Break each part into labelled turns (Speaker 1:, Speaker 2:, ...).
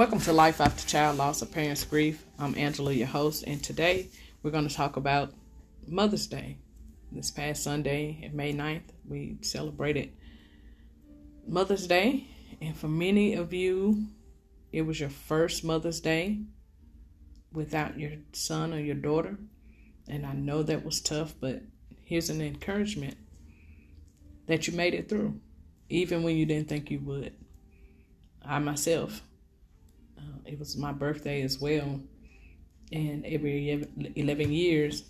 Speaker 1: Welcome to Life After Child Loss of Parents Grief. I'm Angela, your host, and today we're going to talk about Mother's Day. This past Sunday, May 9th, we celebrated Mother's Day, and for many of you, it was your first Mother's Day without your son or your daughter. And I know that was tough, but here's an encouragement that you made it through, even when you didn't think you would. I myself uh, it was my birthday as well. And every 11 years,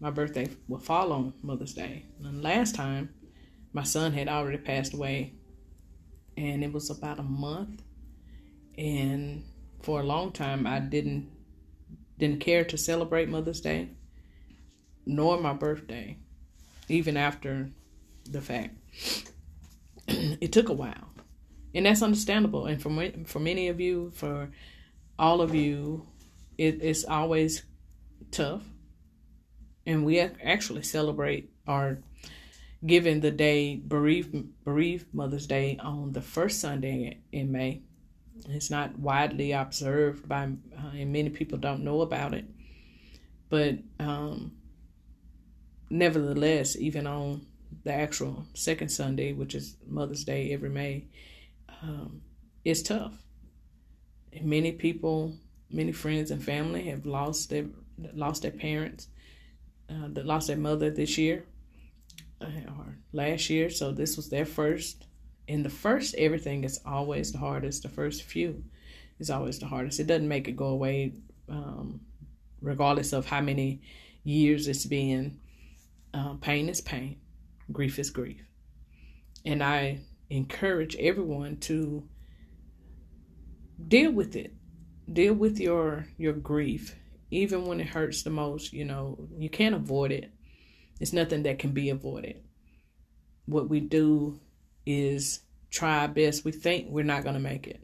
Speaker 1: my birthday will fall on Mother's Day. And last time, my son had already passed away, and it was about a month. And for a long time, I didn't didn't care to celebrate Mother's Day, nor my birthday, even after the fact. it took a while and that's understandable. And for for many of you, for all of you, it, it's always tough. And we actually celebrate our giving the day bereaved bereaved Mother's Day on the first Sunday in May. It's not widely observed by, uh, and many people don't know about it. But um, nevertheless, even on the actual second Sunday, which is Mother's Day every May, um, it's tough. Many people, many friends and family have lost their lost their parents, uh, that lost their mother this year uh, or last year. So this was their first. In the first, everything is always the hardest. The first few is always the hardest. It doesn't make it go away, um, regardless of how many years it's been. Uh, pain is pain, grief is grief, and I encourage everyone to deal with it. Deal with your your grief even when it hurts the most you know. You can't avoid it. It's nothing that can be avoided. What we do is try our best. We think we're not going to make it.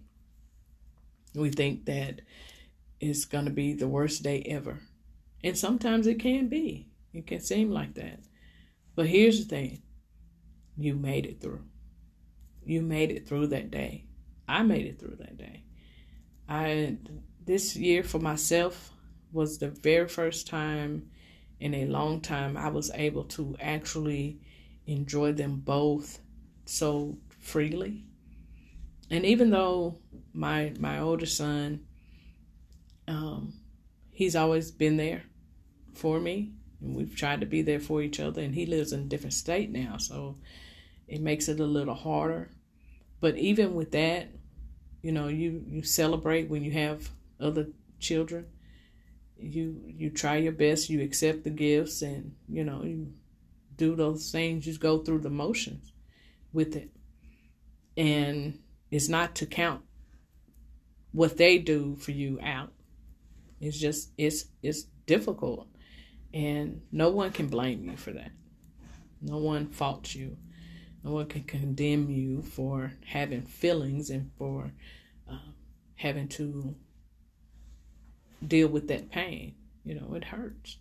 Speaker 1: We think that it's going to be the worst day ever. And sometimes it can be. It can seem like that. But here's the thing. You made it through you made it through that day. I made it through that day. I this year for myself was the very first time in a long time I was able to actually enjoy them both so freely. And even though my my older son um he's always been there for me and we've tried to be there for each other and he lives in a different state now so it makes it a little harder. But even with that, you know, you you celebrate when you have other children. You you try your best, you accept the gifts and, you know, you do those things, you go through the motions with it. And it's not to count what they do for you out. It's just it's it's difficult and no one can blame you for that. No one faults you no one can condemn you for having feelings and for uh, having to deal with that pain. You know, it hurts.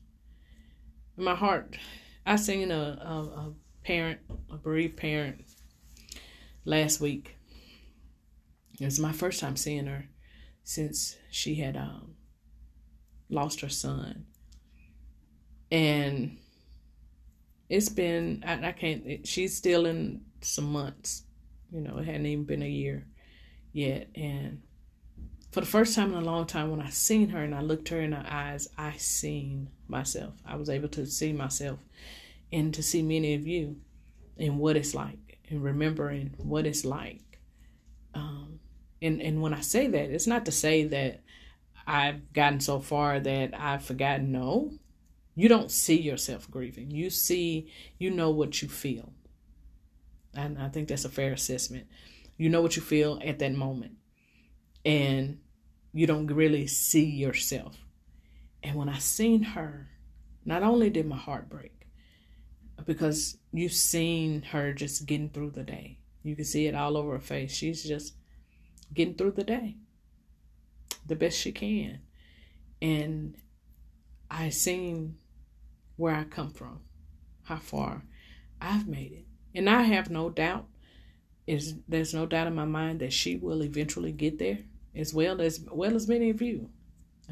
Speaker 1: My heart, I seen a, a, a parent, a bereaved parent, last week. It was my first time seeing her since she had um, lost her son. And it's been I, I can't it, she's still in some months you know it hadn't even been a year yet. And for the first time in a long time when i seen her and i looked her in her eyes i seen myself. I was able to see myself and to see many of you and what it's like and remembering what it's like. Um, and and when i say that it's not to say that i've gotten so far that i've forgotten. No you don't see yourself grieving. You see, you know what you feel. And I think that's a fair assessment. You know what you feel at that moment. And you don't really see yourself. And when I seen her, not only did my heart break, because you've seen her just getting through the day. You can see it all over her face. She's just getting through the day the best she can. And I seen where I come from, how far I've made it. And I have no doubt is there's no doubt in my mind that she will eventually get there. as well as well as many of you.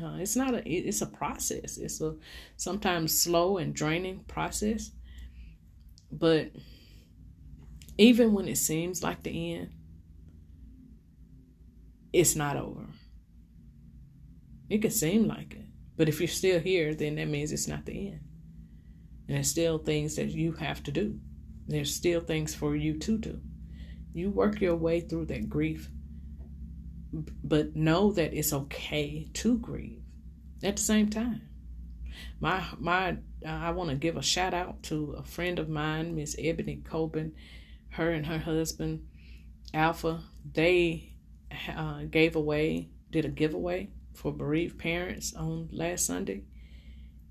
Speaker 1: Uh, it's not a it's a process. It's a sometimes slow and draining process. But even when it seems like the end, it's not over. It could seem like it. But if you're still here, then that means it's not the end. There's still things that you have to do. There's still things for you to do. You work your way through that grief, but know that it's okay to grieve at the same time. My my I want to give a shout out to a friend of mine, Miss Ebony Coben. Her and her husband, Alpha, they uh, gave away, did a giveaway for bereaved parents on last Sunday,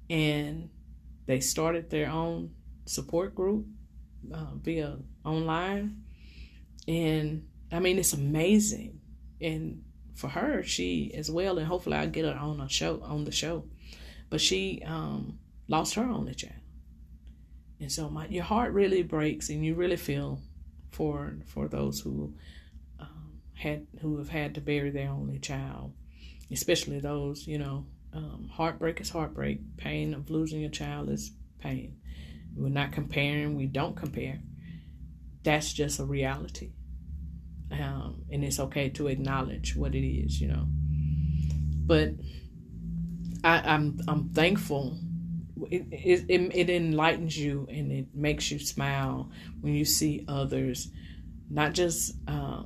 Speaker 1: and they started their own support group uh, via online, and I mean it's amazing, and for her, she as well, and hopefully I'll get her on a show on the show, but she um, lost her only child, and so my your heart really breaks, and you really feel for for those who um, had who have had to bury their only child, especially those you know. Um, heartbreak is heartbreak. Pain of losing a child is pain. We're not comparing. We don't compare. That's just a reality, um, and it's okay to acknowledge what it is, you know. But I, I'm I'm thankful it, it, it, enlightens you and it makes you smile when you see others not just uh,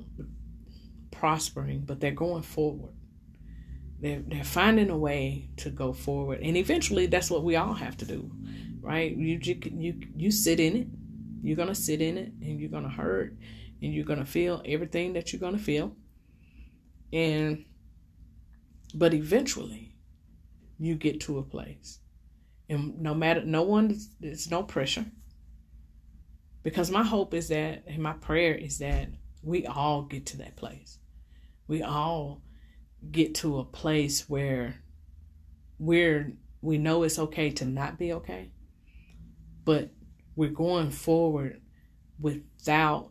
Speaker 1: prospering, but they're going forward. They're, they're finding a way to go forward. And eventually, that's what we all have to do, right? You, you, you sit in it. You're going to sit in it and you're going to hurt and you're going to feel everything that you're going to feel. And, but eventually, you get to a place and no matter no one there's no pressure because my hope is that and my prayer is that we all get to that place we all get to a place where we're we know it's okay to not be okay but we're going forward without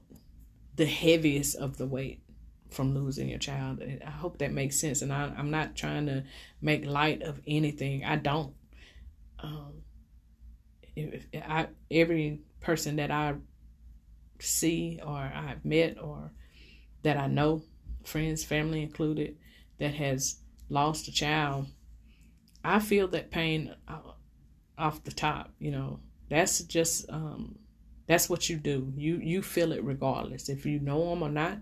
Speaker 1: the heaviest of the weight from losing your child. I hope that makes sense. And I, am not trying to make light of anything. I don't um, if, if I, every person that I see or I've met or that I know, friends, family included, that has lost a child, I feel that pain off the top. You know, that's just um, that's what you do. You you feel it regardless if you know them or not.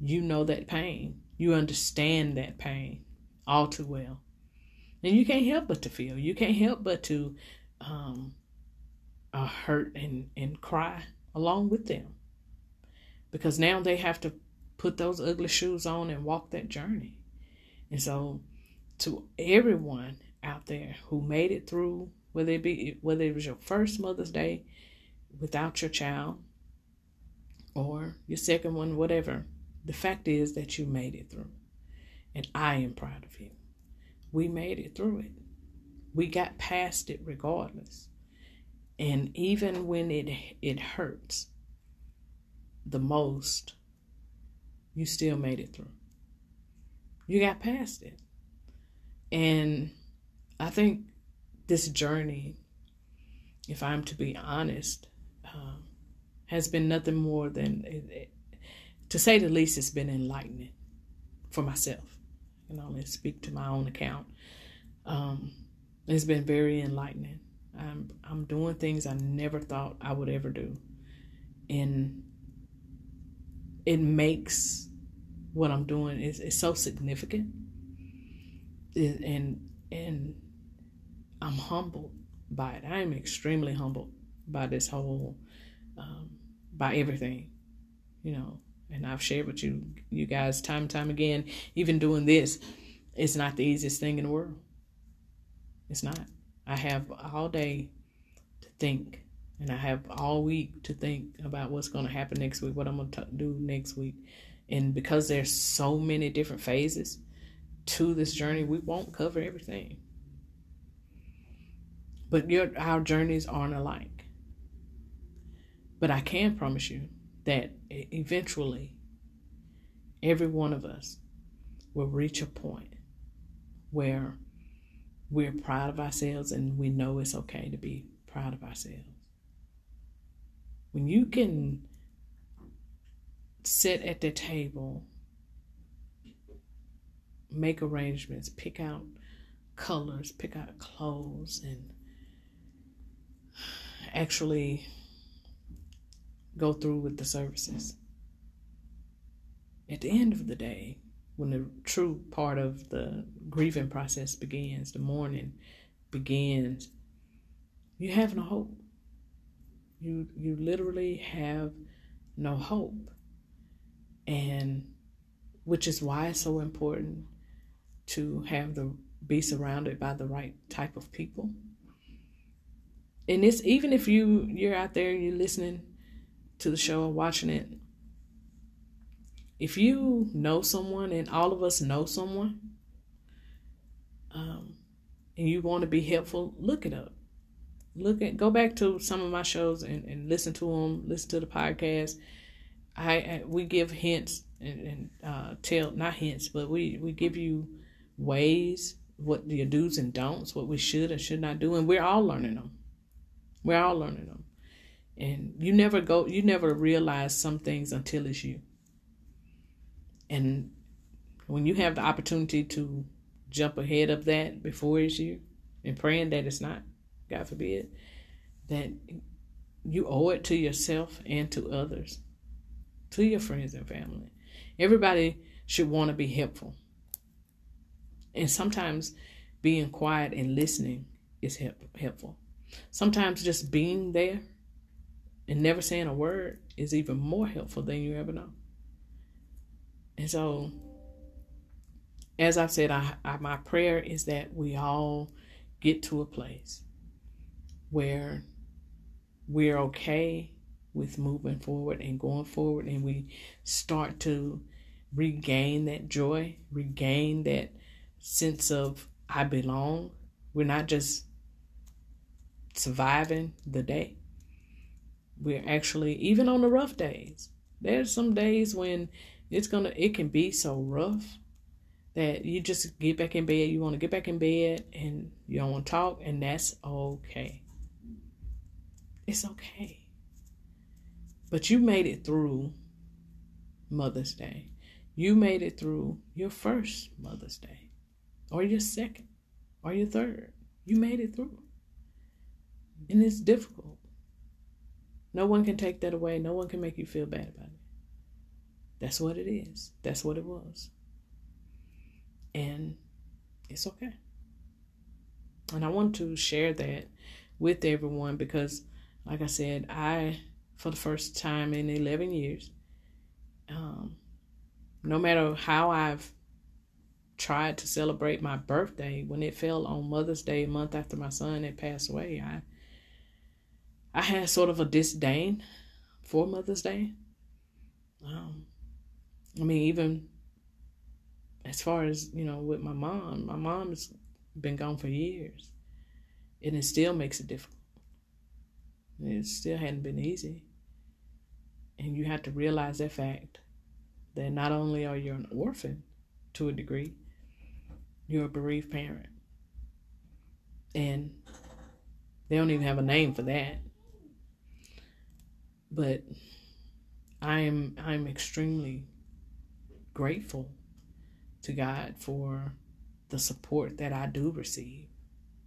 Speaker 1: You know that pain. You understand that pain all too well. And you can't help but to feel. You can't help but to um, uh, hurt and, and cry along with them. Because now they have to put those ugly shoes on and walk that journey. And so to everyone out there who made it through, whether it be whether it was your first Mother's Day without your child or your second one, whatever, the fact is that you made it through. And I am proud of you we made it through it. We got past it regardless. And even when it it hurts the most, you still made it through. You got past it. And I think this journey, if I'm to be honest, uh, has been nothing more than, it, it, to say the least, it's been enlightening for myself I can only speak to my own account. Um, it's been very enlightening. I'm I'm doing things I never thought I would ever do, and it makes what I'm doing is is so significant. And and I'm humbled by it. I am extremely humbled by this whole, um, by everything, you know and I've shared with you you guys time and time again, even doing this, it's not the easiest thing in the world. It's not. I have all day to think, and I have all week to think about what's going to happen next week, what I'm going to do next week. And because there's so many different phases to this journey, we won't cover everything. But your our journeys aren't alike. But I can promise you that eventually every one of us will reach a point where we're proud of ourselves and we know it's okay to be proud of ourselves. When you can sit at the table, make arrangements, pick out colors, pick out clothes, and actually go through with the services. At the end of the day, when the true part of the grieving process begins, the mourning begins, you have no hope. You you literally have no hope. And which is why it's so important to have the be surrounded by the right type of people. And it's even if you you're out there, you're listening to the show or watching it. If you know someone, and all of us know someone, um, and you want to be helpful, look it up. Look at go back to some of my shows and, and listen to them. Listen to the podcast. I, I we give hints and, and uh, tell not hints, but we we give you ways what your do's and don'ts, what we should and should not do, and we're all learning them. We're all learning them, and you never go, you never realize some things until it's you. And when you have the opportunity to jump ahead of that before it's you, and praying that it's not, God forbid, that you owe it to yourself and to others, to your friends and family. Everybody should want to be helpful. And sometimes being quiet and listening is help, helpful. Sometimes just being there and never saying a word is even more helpful than you ever know. And so, as I've said, I, I, my prayer is that we all get to a place where we're okay with moving forward and going forward, and we start to regain that joy, regain that sense of I belong. We're not just surviving the day. We're actually even on the rough days. There's some days when it's gonna it can be so rough that you just get back in bed. You want to get back in bed and you don't want to talk, and that's okay. It's okay. But you made it through Mother's Day. You made it through your first Mother's Day or your second or your third. You made it through. And it's difficult. No one can take that away. No one can make you feel bad about it. That's what it is. That's what it was. And it's okay. And I want to share that with everyone because, like I said, I, for the first time in 11 years, um, no matter how I've tried to celebrate my birthday when it fell on Mother's Day, a month after my son had passed away. I I had sort of a disdain for Mother's Day. Um, I mean, even as far as you know, with my mom, my mom's been gone for years, and it still makes it difficult. It still hadn't been easy, and you have to realize that fact that not only are you an orphan to a degree, you're a bereaved parent. And they don't even have a name for that. But I am I'm extremely grateful to God for the support that I do receive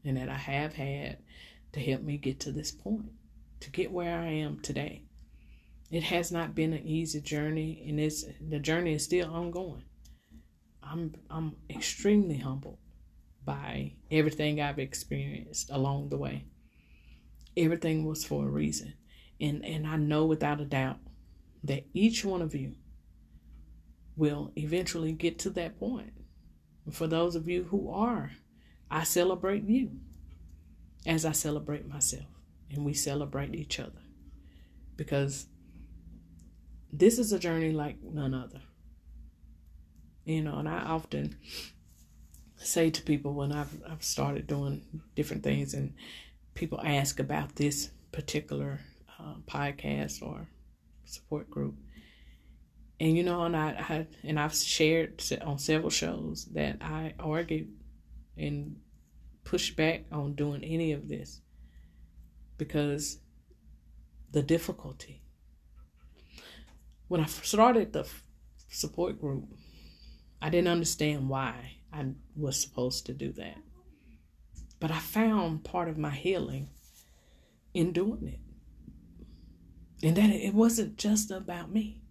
Speaker 1: and that I have had to help me get to this point, to get where I am today. It has not been an easy journey and it's the journey is still ongoing. I'm I'm extremely humbled by everything I've experienced along the way. Everything was for a reason. And and I know without a doubt that each one of you will eventually get to that point. For those of you who are, I celebrate you as I celebrate myself. And we celebrate each other. Because this is a journey like none other. You know, and I often say to people when I've, I've started doing different things and people ask about this particular uh, podcast or support group. And you know, and I, I and I've shared on several shows that I argued and pushed back on doing any of this because the difficulty. When I started the support group, I didn't understand why I was supposed to do that. But I found part of my healing in doing it. And that it wasn't just about me.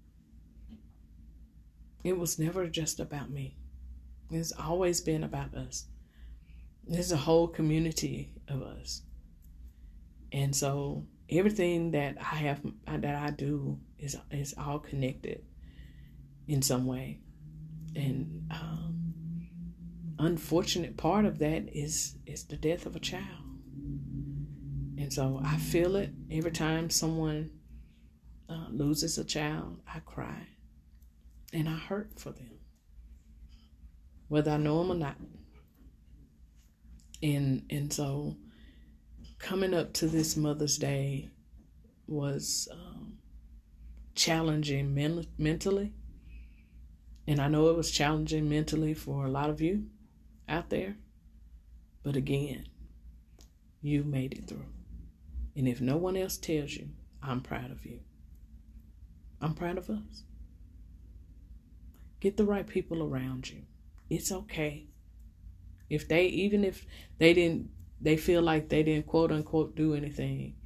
Speaker 1: It was never just about me. It's always been about us. There's a whole community of us. And so everything that I have that I do is is all connected in some way. And um, unfortunate part of that is is the death of a child. And so I feel it every time someone uh, loses a child. I cry and I hurt for them, whether I know them or not. And and so, coming up to this Mother's Day was um, challenging men- mentally, and I know it was challenging mentally for a lot of you out there. But again, you made it through. And if no one else tells you, I'm proud of you. I'm proud of us. Get the right people around you. It's okay. If they, even if they didn't, they feel like they didn't quote unquote do anything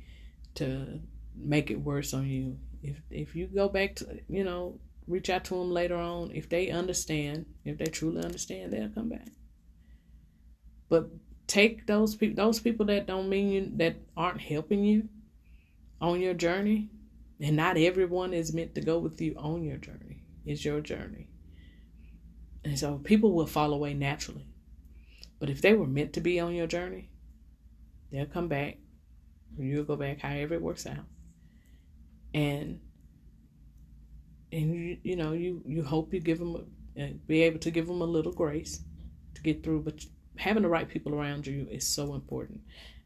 Speaker 1: to make it worse on you. If if you go back to, you know, reach out to them later on, if they understand, if they truly understand, they'll come back. But take those people, those people that don't mean you, that aren't helping you on your journey, and not everyone is meant to go with you on your journey. It's your journey. And so people will fall away naturally. But if they were meant to be on your journey, they'll come back. You'll go back however it works out. And and you you know you you hope you give them a, be able to give them a little grace to get through but having the right people around you is so important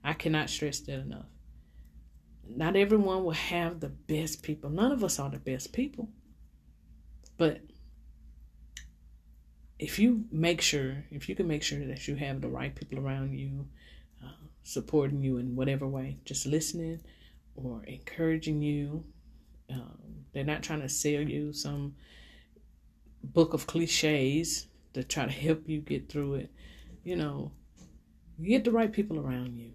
Speaker 1: i cannot stress that enough not everyone will have the best people. None of us are the best people. But if you make sure, if you can make sure that you have the right people around you, uh, supporting you in whatever way, just listening or encouraging you, um, they're not trying to sell you some book of cliches to try to help you get through it. You know, you get the right people around you.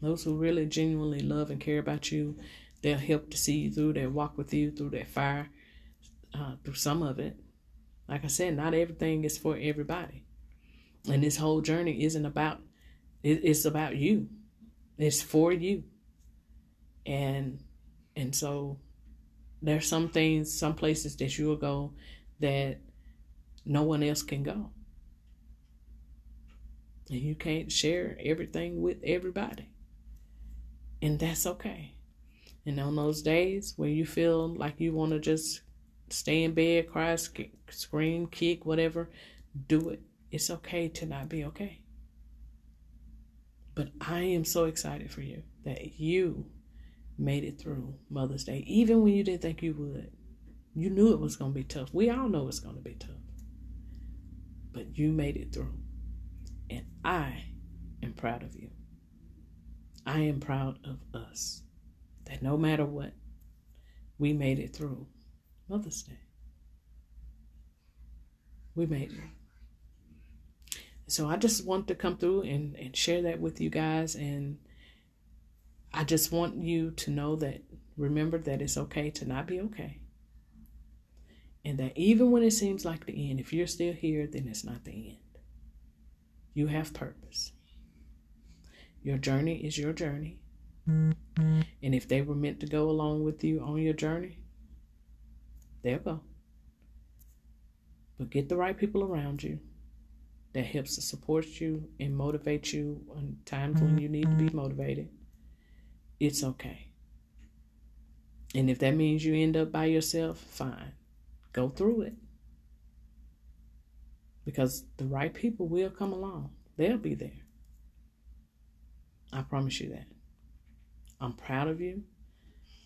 Speaker 1: Those who really genuinely love and care about you, they'll help to see you through, they'll walk with you through that fire, uh, through some of it. Like I said, not everything is for everybody. And this whole journey isn't about, it's about you. It's for you. And, and so there's some things, some places that you'll go that no one else can go. And you can't share everything with everybody. And that's okay. And on those days where you feel like you want to just stay in bed, cry, scream, kick, whatever, do it. It's okay to not be okay. But I am so excited for you that you made it through Mother's Day, even when you didn't think you would. You knew it was going to be tough. We all know it's going to be tough. But you made it through. And I am proud of you. I am proud of us that no matter what, we made it through Mother's Day. We made it. So I just want to come through and, and share that with you guys. And I just want you to know that remember that it's okay to not be okay. And that even when it seems like the end, if you're still here, then it's not the end. You have purpose. Your journey is your journey. And if they were meant to go along with you on your journey, they'll go. But get the right people around you that helps to support you and motivate you in times when you need to be mm-hmm. motivated. It's okay. And if that means you end up by yourself, fine. Go through it. Because the right people will come along. They'll be there. I promise you that. I'm proud of you.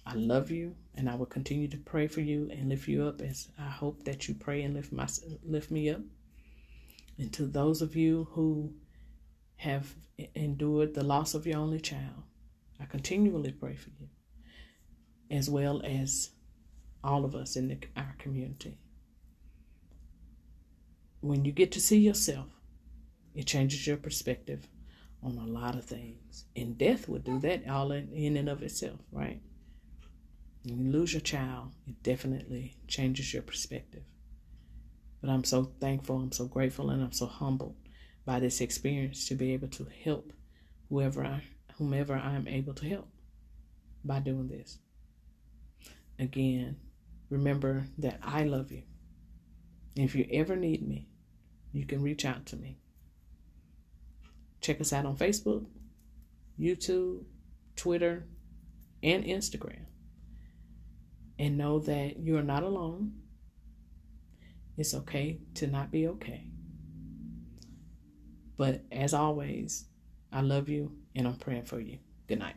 Speaker 1: I love you, and I will continue to pray for you and lift you up as I hope that you pray and lift my lift me up. And to those of you who have endured the loss of your only child, I continually pray for you, as well as all of us in the, our community. When you get to see yourself, it changes your perspective on a lot of things. And death would do that all in, in and of itself, right? When you lose your child, it definitely changes your perspective. But I'm so thankful, I'm so grateful, and I'm so humbled by this experience to be able to help whoever I, whomever I'm able to help by doing this. Again, remember that I love you. If you ever need me, you can reach out to me. Check us out on Facebook, YouTube, Twitter, and Instagram and know that you are not alone. It's okay to not be okay. But as always, I love you and I'm praying for you. Good night.